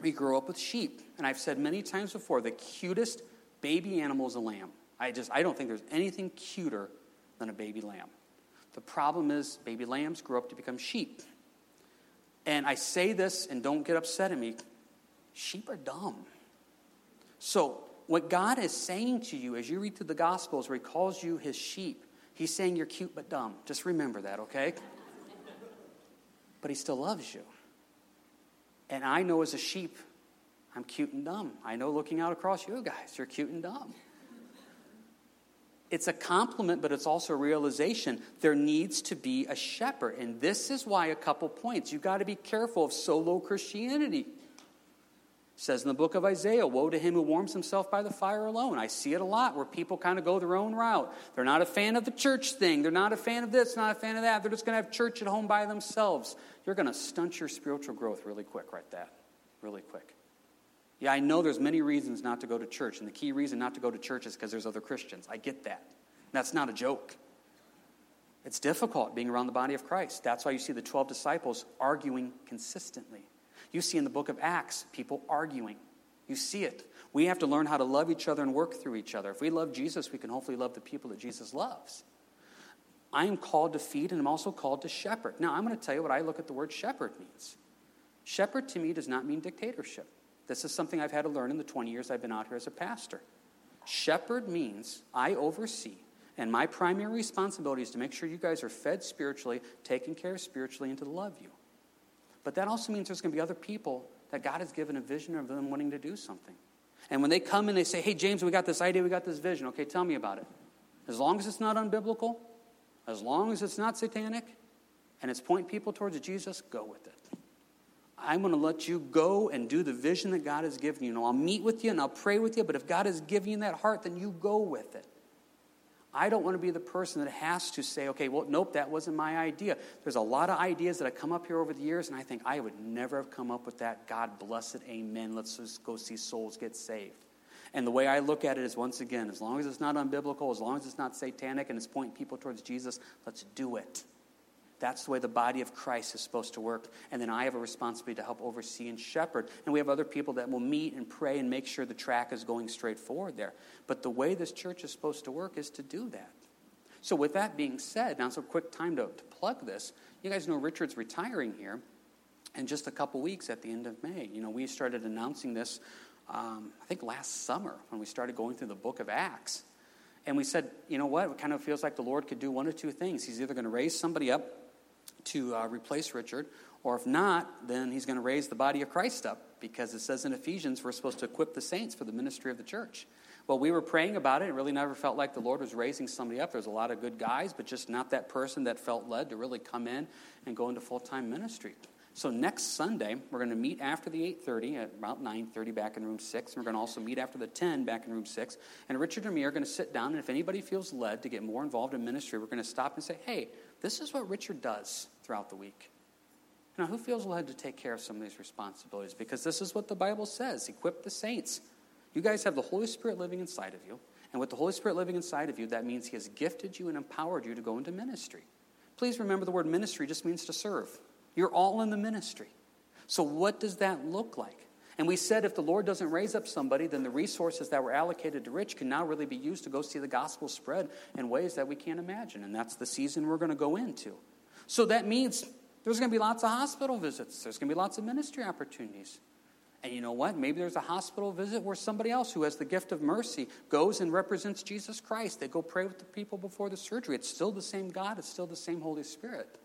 we grew up with sheep, and I've said many times before the cutest baby animal is a lamb. I just I don't think there's anything cuter than a baby lamb. The problem is baby lambs grow up to become sheep. And I say this, and don't get upset at me sheep are dumb. So, what God is saying to you as you read through the Gospels where He calls you His sheep, He's saying you're cute but dumb. Just remember that, okay? [LAUGHS] but He still loves you. And I know as a sheep, I'm cute and dumb. I know looking out across you guys, you're cute and dumb. It's a compliment, but it's also a realization. There needs to be a shepherd. And this is why a couple points. You've got to be careful of solo Christianity. It says in the book of Isaiah, Woe to him who warms himself by the fire alone. I see it a lot where people kind of go their own route. They're not a fan of the church thing. They're not a fan of this, not a fan of that. They're just going to have church at home by themselves. You're going to stunt your spiritual growth really quick, right? That. Really quick. Yeah, I know there's many reasons not to go to church, and the key reason not to go to church is because there's other Christians. I get that. That's not a joke. It's difficult being around the body of Christ. That's why you see the 12 disciples arguing consistently. You see in the book of Acts people arguing. You see it. We have to learn how to love each other and work through each other. If we love Jesus, we can hopefully love the people that Jesus loves. I am called to feed and I'm also called to shepherd. Now, I'm going to tell you what I look at the word shepherd means. Shepherd to me does not mean dictatorship. This is something I've had to learn in the 20 years I've been out here as a pastor. Shepherd means I oversee And my primary responsibility is to make sure you guys are fed spiritually, taken care of spiritually, and to love you. But that also means there's going to be other people that God has given a vision of them wanting to do something. And when they come and they say, hey, James, we got this idea, we got this vision. Okay, tell me about it. As long as it's not unbiblical, as long as it's not satanic, and it's pointing people towards Jesus, go with it. I'm going to let you go and do the vision that God has given you. And I'll meet with you and I'll pray with you, but if God has given you that heart, then you go with it. I don't want to be the person that has to say, okay, well, nope, that wasn't my idea. There's a lot of ideas that have come up here over the years, and I think I would never have come up with that. God bless it. Amen. Let's just go see souls get saved. And the way I look at it is once again, as long as it's not unbiblical, as long as it's not satanic and it's pointing people towards Jesus, let's do it. That's the way the body of Christ is supposed to work. And then I have a responsibility to help oversee and shepherd. And we have other people that will meet and pray and make sure the track is going straight forward there. But the way this church is supposed to work is to do that. So, with that being said, now it's a quick time to, to plug this. You guys know Richard's retiring here in just a couple weeks at the end of May. You know, we started announcing this, um, I think, last summer when we started going through the book of Acts. And we said, you know what? It kind of feels like the Lord could do one of two things. He's either going to raise somebody up to uh, replace Richard, or if not, then he's going to raise the body of Christ up because it says in Ephesians we're supposed to equip the saints for the ministry of the church. Well, we were praying about it. It really never felt like the Lord was raising somebody up. There's a lot of good guys, but just not that person that felt led to really come in and go into full time ministry. So next Sunday, we're going to meet after the 8.30 at about 9.30 back in room 6. And we're going to also meet after the 10 back in room 6. And Richard and me are going to sit down, and if anybody feels led to get more involved in ministry, we're going to stop and say, hey, this is what Richard does throughout the week. Now, who feels led to take care of some of these responsibilities? Because this is what the Bible says equip the saints. You guys have the Holy Spirit living inside of you. And with the Holy Spirit living inside of you, that means He has gifted you and empowered you to go into ministry. Please remember the word ministry just means to serve. You're all in the ministry. So, what does that look like? And we said if the Lord doesn't raise up somebody, then the resources that were allocated to rich can now really be used to go see the gospel spread in ways that we can't imagine. And that's the season we're going to go into. So that means there's going to be lots of hospital visits, there's going to be lots of ministry opportunities. And you know what? Maybe there's a hospital visit where somebody else who has the gift of mercy goes and represents Jesus Christ. They go pray with the people before the surgery. It's still the same God, it's still the same Holy Spirit.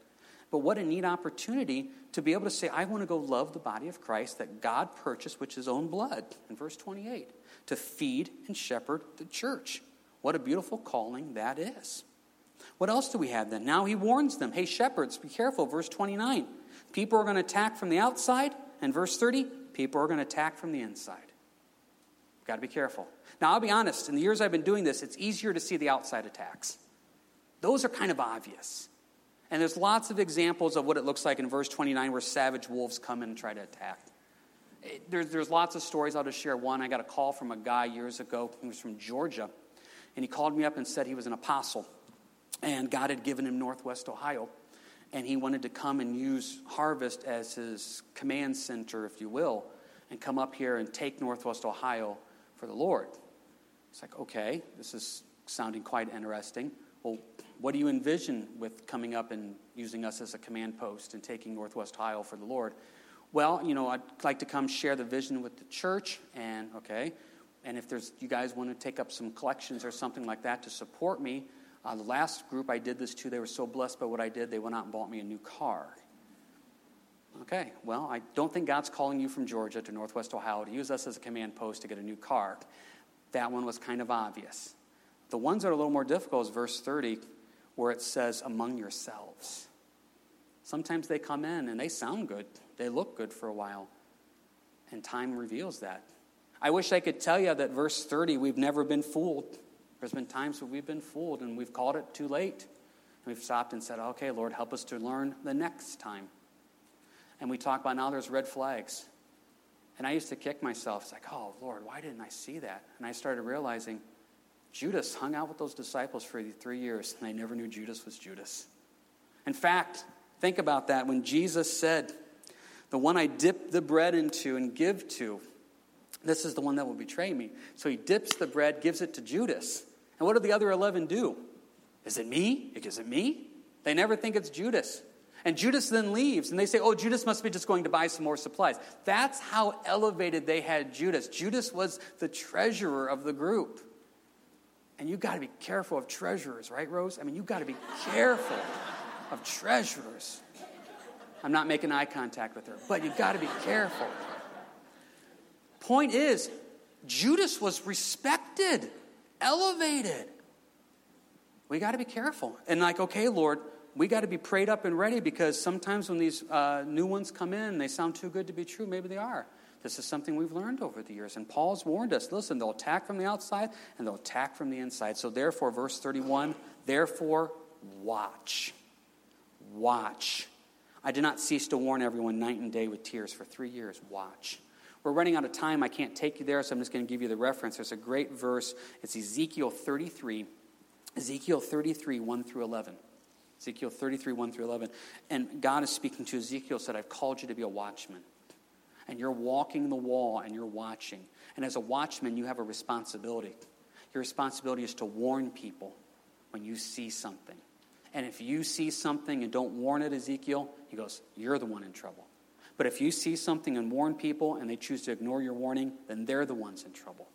But what a neat opportunity to be able to say, I want to go love the body of Christ that God purchased with his own blood, in verse 28, to feed and shepherd the church. What a beautiful calling that is. What else do we have then? Now he warns them hey, shepherds, be careful. Verse 29. People are going to attack from the outside. And verse 30, people are going to attack from the inside. Got to be careful. Now, I'll be honest, in the years I've been doing this, it's easier to see the outside attacks. Those are kind of obvious. And there's lots of examples of what it looks like in verse 29 where savage wolves come in and try to attack. Eh, there's, there's lots of stories. I'll just share one. I got a call from a guy years ago. He was from Georgia. And he called me up and said he was an apostle. And God had given him Northwest Ohio. And he wanted to come and use Harvest as his command center, if you will, and come up here and take Northwest Ohio for the Lord. It's like, okay, this is sounding quite interesting. Well, what do you envision with coming up and using us as a command post and taking Northwest Ohio for the Lord? Well, you know, I'd like to come share the vision with the church, and okay, and if there's you guys want to take up some collections or something like that to support me. Uh, the last group I did this to, they were so blessed by what I did, they went out and bought me a new car. Okay, well, I don't think God's calling you from Georgia to Northwest Ohio to use us as a command post to get a new car. That one was kind of obvious. The ones that are a little more difficult is verse 30, where it says, among yourselves. Sometimes they come in and they sound good, they look good for a while, and time reveals that. I wish I could tell you that verse 30, we've never been fooled. There's been times where we've been fooled and we've called it too late. And we've stopped and said, okay, Lord, help us to learn the next time. And we talk about now there's red flags. And I used to kick myself. It's like, oh, Lord, why didn't I see that? And I started realizing Judas hung out with those disciples for three years, and they never knew Judas was Judas. In fact, think about that. When Jesus said, The one I dip the bread into and give to, this is the one that will betray me. So he dips the bread, gives it to Judas. And what do the other 11 do? Is it me? Is it me? They never think it's Judas. And Judas then leaves, and they say, Oh, Judas must be just going to buy some more supplies. That's how elevated they had Judas. Judas was the treasurer of the group. And you've got to be careful of treasurers, right, Rose? I mean, you've got to be careful of treasurers. I'm not making eye contact with her, but you've got to be careful. Point is, Judas was respected, elevated. We got to be careful. And, like, okay, Lord, we got to be prayed up and ready because sometimes when these uh, new ones come in, they sound too good to be true. Maybe they are. This is something we've learned over the years. And Paul's warned us listen, they'll attack from the outside and they'll attack from the inside. So, therefore, verse 31 therefore, watch. Watch. I did not cease to warn everyone night and day with tears for three years. Watch. We're running out of time. I can't take you there, so I'm just going to give you the reference. There's a great verse. It's Ezekiel 33. Ezekiel 33, 1 through 11. Ezekiel 33, 1 through 11. And God is speaking to Ezekiel, said, I've called you to be a watchman and you're walking the wall and you're watching. And as a watchman, you have a responsibility. Your responsibility is to warn people when you see something. And if you see something and don't warn it, Ezekiel, he goes, You're the one in trouble. But if you see something and warn people and they choose to ignore your warning, then they're the ones in trouble.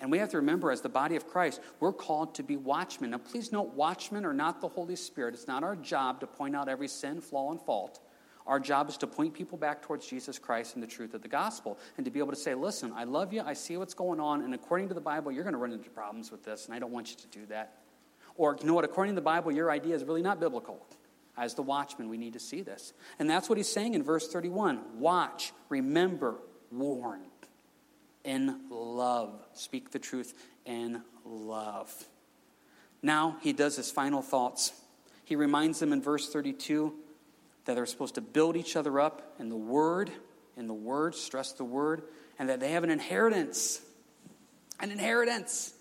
And we have to remember, as the body of Christ, we're called to be watchmen. Now, please note, watchmen are not the Holy Spirit. It's not our job to point out every sin, flaw, and fault. Our job is to point people back towards Jesus Christ and the truth of the gospel and to be able to say, listen, I love you, I see what's going on, and according to the Bible, you're going to run into problems with this, and I don't want you to do that. Or, you know what, according to the Bible, your idea is really not biblical. As the watchman, we need to see this. And that's what he's saying in verse 31 Watch, remember, warn in love. Speak the truth in love. Now he does his final thoughts. He reminds them in verse 32 that they're supposed to build each other up in the Word, in the Word, stress the Word, and that they have an inheritance. An inheritance.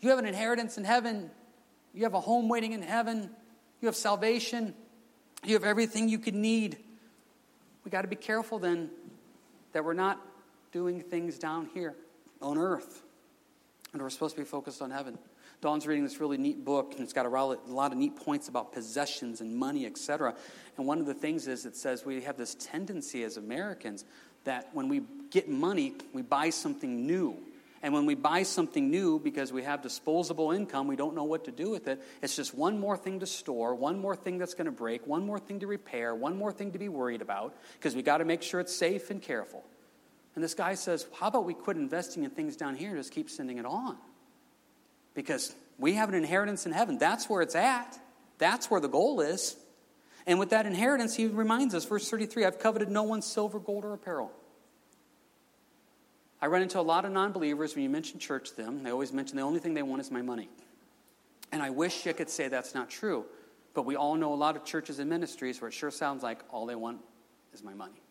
You have an inheritance in heaven. You have a home waiting in heaven. You have salvation. You have everything you could need. We got to be careful then that we're not doing things down here on earth. And we're supposed to be focused on heaven. Dawn's reading this really neat book, and it's got a lot of neat points about possessions and money, etc. And one of the things is it says we have this tendency as Americans that when we get money, we buy something new. And when we buy something new because we have disposable income, we don't know what to do with it. It's just one more thing to store, one more thing that's going to break, one more thing to repair, one more thing to be worried about because we got to make sure it's safe and careful. And this guy says, How about we quit investing in things down here and just keep sending it on? because we have an inheritance in heaven. That's where it's at, that's where the goal is. And with that inheritance, he reminds us, verse 33 I've coveted no one's silver, gold, or apparel. I run into a lot of non believers when you mention church to them. They always mention the only thing they want is my money. And I wish you could say that's not true. But we all know a lot of churches and ministries where it sure sounds like all they want is my money.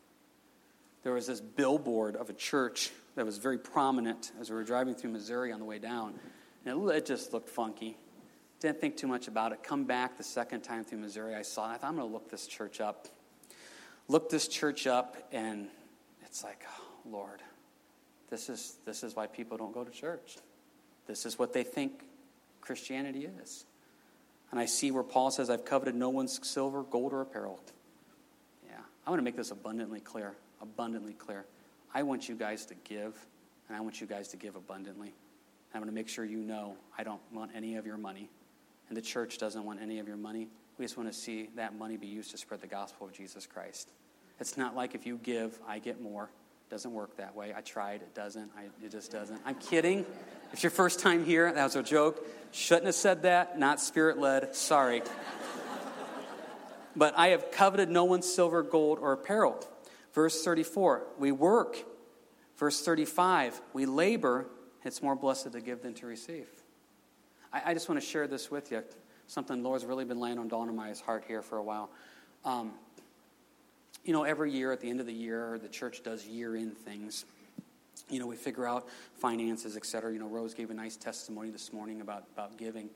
There was this billboard of a church that was very prominent as we were driving through Missouri on the way down. And it, just looked funky. Didn't think too much about it. Come back the second time through Missouri, I saw it. I thought, I'm going to look this church up. Look this church up, and it's like, oh, Lord, this is, this is why people don't go to church. This is what they think Christianity is. And I see where Paul says, I've coveted no one's silver, gold, or apparel. Yeah, I want to make this abundantly clear. Abundantly clear. I want you guys to give, and I want you guys to give abundantly. I'm going to make sure you know I don't want any of your money, and the church doesn't want any of your money. We just want to see that money be used to spread the gospel of Jesus Christ. It's not like if you give, I get more. It doesn't work that way. I tried, it doesn't. I, it just doesn't. I'm kidding. It's your first time here. That was a joke. Shouldn't have said that. Not spirit led. Sorry. but I have coveted no one's silver, gold, or apparel. Verse 34, we work. Verse 35, we labor it's more blessed to give than to receive. I, I just want to share this with you. Something Lord's really been laying on Dawn and my heart here for a while. Um, you know, every year at the end of the year, the church does year in things. You know, we figure out finances, et cetera. You know, Rose gave a nice testimony this morning about, about giving.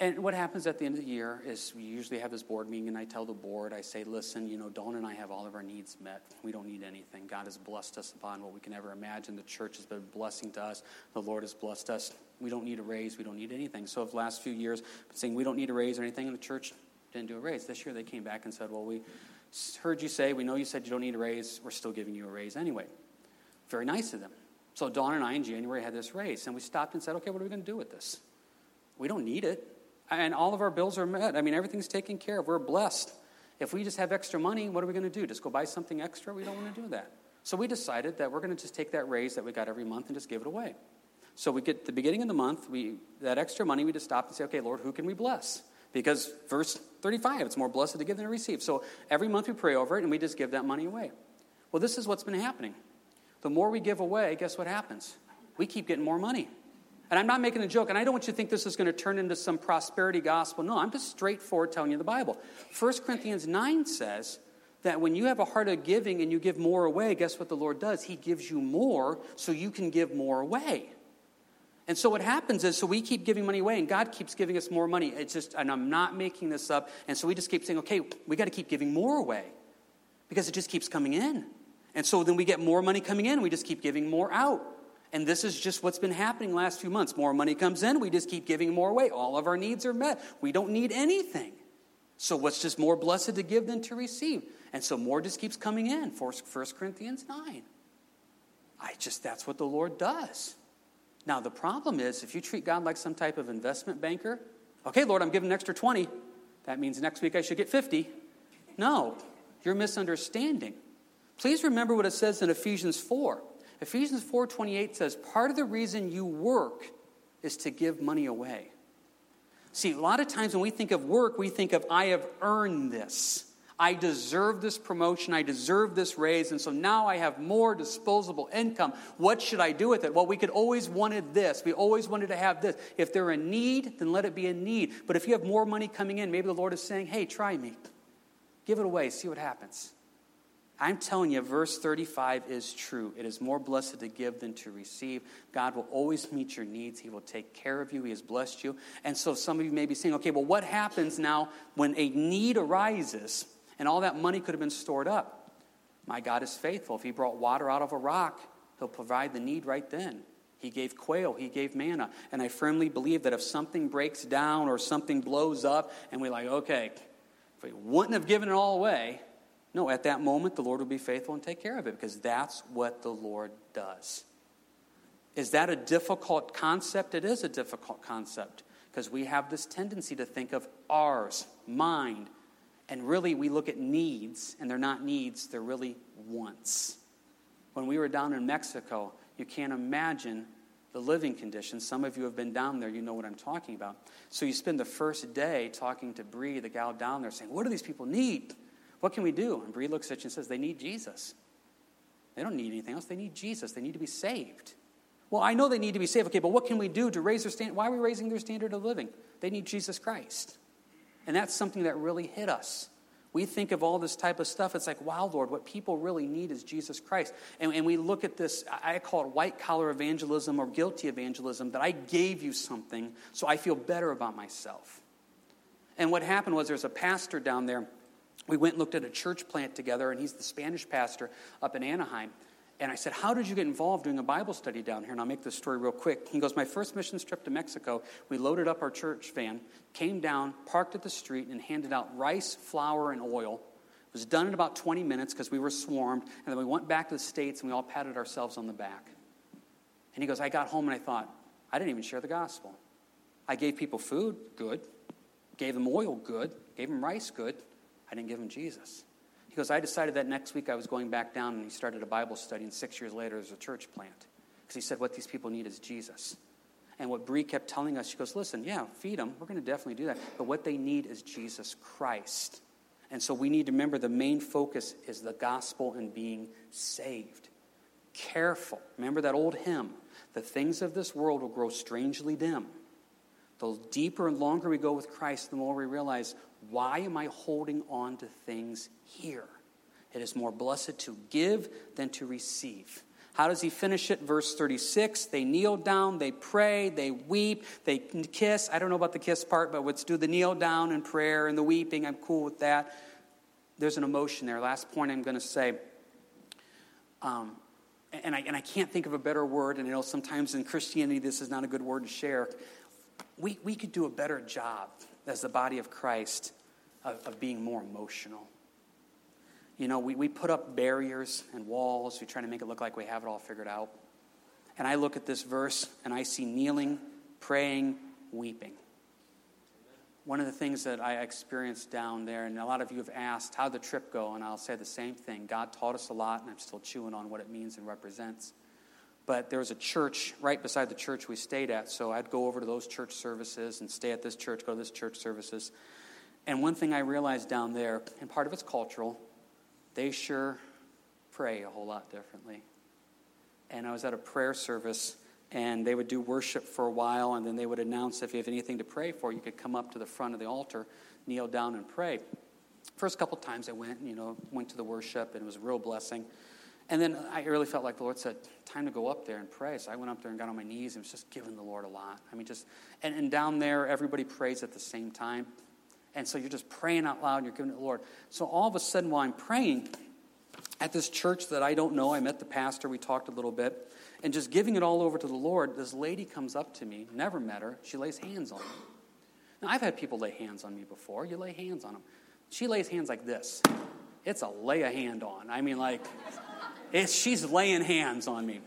And what happens at the end of the year is we usually have this board meeting, and I tell the board, I say, listen, you know, Dawn and I have all of our needs met. We don't need anything. God has blessed us upon what we can ever imagine. The church has been blessing to us. The Lord has blessed us. We don't need a raise. We don't need anything. So, the last few years, saying we don't need a raise or anything, and the church didn't do a raise. This year, they came back and said, well, we heard you say, we know you said you don't need a raise. We're still giving you a raise anyway. Very nice of them. So Dawn and I in January had this raise, and we stopped and said, okay, what are we going to do with this? We don't need it. And all of our bills are met. I mean, everything's taken care of. We're blessed. If we just have extra money, what are we going to do? Just go buy something extra? We don't want to do that. So we decided that we're going to just take that raise that we got every month and just give it away. So we get the beginning of the month, we that extra money, we just stop and say, okay, Lord, who can we bless? Because verse 35, it's more blessed to give than to receive. So every month we pray over it and we just give that money away. Well, this is what's been happening. The more we give away, guess what happens? We keep getting more money. And I'm not making a joke, and I don't want you to think this is going to turn into some prosperity gospel. No, I'm just straightforward telling you the Bible. 1 Corinthians 9 says that when you have a heart of giving and you give more away, guess what the Lord does? He gives you more so you can give more away. And so what happens is, so we keep giving money away, and God keeps giving us more money. It's just, and I'm not making this up. And so we just keep saying, okay, we got to keep giving more away because it just keeps coming in. And so then we get more money coming in, we just keep giving more out. And this is just what's been happening last few months. More money comes in, we just keep giving more away. All of our needs are met. We don't need anything. So what's just more blessed to give than to receive? And so more just keeps coming in. 1 Corinthians 9. I just, that's what the Lord does. Now, the problem is if you treat God like some type of investment banker, okay, Lord, I'm giving an extra 20. That means next week I should get 50. No, you're misunderstanding. Please remember what it says in Ephesians 4. Ephesians 4:28 says, "Part of the reason you work is to give money away." See, a lot of times when we think of work, we think of I have earned this. I deserve this promotion, I deserve this raise, and so now I have more disposable income. What should I do with it? Well, we could always wanted this. We always wanted to have this. If they're in need, then let it be a need. But if you have more money coming in, maybe the Lord is saying, "Hey, try me. Give it away, see what happens." I'm telling you, verse 35 is true. It is more blessed to give than to receive. God will always meet your needs. He will take care of you. He has blessed you. And so some of you may be saying, okay, well, what happens now when a need arises and all that money could have been stored up? My God is faithful. If He brought water out of a rock, He'll provide the need right then. He gave quail, He gave manna. And I firmly believe that if something breaks down or something blows up and we're like, okay, if we wouldn't have given it all away, no, at that moment, the Lord will be faithful and take care of it because that's what the Lord does. Is that a difficult concept? It is a difficult concept because we have this tendency to think of ours, mind, and really we look at needs, and they're not needs, they're really wants. When we were down in Mexico, you can't imagine the living conditions. Some of you have been down there, you know what I'm talking about. So you spend the first day talking to Bree, the gal down there, saying, What do these people need? What can we do? And Bree looks at you and says, They need Jesus. They don't need anything else. They need Jesus. They need to be saved. Well, I know they need to be saved. Okay, but what can we do to raise their standard? Why are we raising their standard of living? They need Jesus Christ. And that's something that really hit us. We think of all this type of stuff. It's like, wow, Lord, what people really need is Jesus Christ. And, and we look at this, I call it white collar evangelism or guilty evangelism, that I gave you something so I feel better about myself. And what happened was there's a pastor down there we went and looked at a church plant together, and he's the Spanish pastor up in Anaheim. And I said, How did you get involved doing a Bible study down here? And I'll make this story real quick. He goes, My first mission trip to Mexico, we loaded up our church van, came down, parked at the street, and handed out rice, flour, and oil. It was done in about 20 minutes because we were swarmed. And then we went back to the States and we all patted ourselves on the back. And he goes, I got home and I thought, I didn't even share the gospel. I gave people food, good. Gave them oil, good. Gave them rice, good. I didn't give him Jesus. He goes, I decided that next week I was going back down and he started a Bible study, and six years later there's a church plant. Because he said, What these people need is Jesus. And what Bree kept telling us, she goes, Listen, yeah, feed them. We're going to definitely do that. But what they need is Jesus Christ. And so we need to remember the main focus is the gospel and being saved. Careful. Remember that old hymn the things of this world will grow strangely dim. The deeper and longer we go with Christ, the more we realize why am I holding on to things here? It is more blessed to give than to receive. How does he finish it? Verse 36 They kneel down, they pray, they weep, they kiss. I don't know about the kiss part, but let's do the kneel down and prayer and the weeping. I'm cool with that. There's an emotion there. Last point I'm going to say. Um, and I, and I can't think of a better word, and I know sometimes in Christianity this is not a good word to share. We, we could do a better job as the body of Christ of, of being more emotional. You know, we, we put up barriers and walls. We try to make it look like we have it all figured out. And I look at this verse and I see kneeling, praying, weeping. One of the things that I experienced down there, and a lot of you have asked, how'd the trip go? And I'll say the same thing. God taught us a lot, and I'm still chewing on what it means and represents. But there was a church right beside the church we stayed at, so I'd go over to those church services and stay at this church, go to this church services. And one thing I realized down there, and part of it's cultural, they sure pray a whole lot differently. And I was at a prayer service and they would do worship for a while, and then they would announce if you have anything to pray for, you could come up to the front of the altar, kneel down, and pray. First couple times I went, you know, went to the worship, and it was a real blessing. And then I really felt like the Lord said, time to go up there and pray. So I went up there and got on my knees and was just giving the Lord a lot. I mean, just, and, and down there, everybody prays at the same time. And so you're just praying out loud and you're giving it to the Lord. So all of a sudden, while I'm praying at this church that I don't know, I met the pastor, we talked a little bit and just giving it all over to the Lord, this lady comes up to me, never met her. She lays hands on me. Now, I've had people lay hands on me before. You lay hands on them. She lays hands like this. It's a lay a hand on. I mean, like, it's, she's laying hands on me.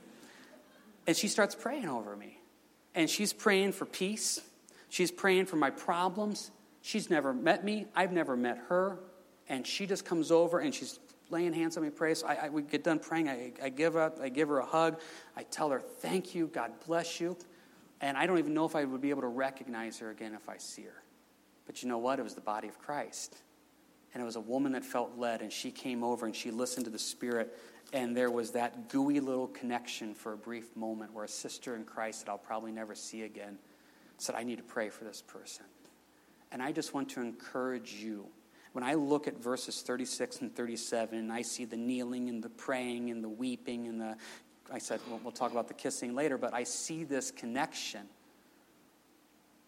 And she starts praying over me. And she's praying for peace. She's praying for my problems. She's never met me. I've never met her. And she just comes over and she's laying hands on me, prays. I, I, we get done praying. I, I give up. I give her a hug. I tell her, "Thank you. God bless you." And I don't even know if I would be able to recognize her again if I see her. But you know what? It was the body of Christ. And it was a woman that felt led, and she came over and she listened to the Spirit. And there was that gooey little connection for a brief moment where a sister in Christ that I'll probably never see again said, I need to pray for this person. And I just want to encourage you when I look at verses 36 and 37, and I see the kneeling and the praying and the weeping and the, I said, well, we'll talk about the kissing later, but I see this connection.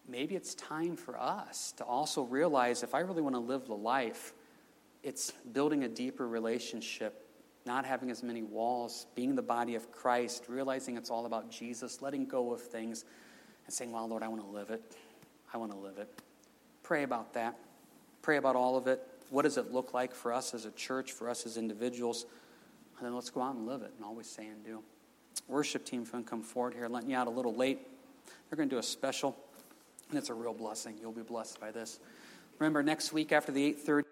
Maybe it's time for us to also realize if I really want to live the life, it's building a deeper relationship, not having as many walls, being the body of Christ, realizing it's all about Jesus, letting go of things, and saying, Well, Lord, I want to live it. I want to live it. Pray about that. Pray about all of it. What does it look like for us as a church, for us as individuals? And then let's go out and live it and always say and do. Worship team, if you come forward here, letting you out a little late. They're going to do a special, and it's a real blessing. You'll be blessed by this. Remember, next week after the 8.30,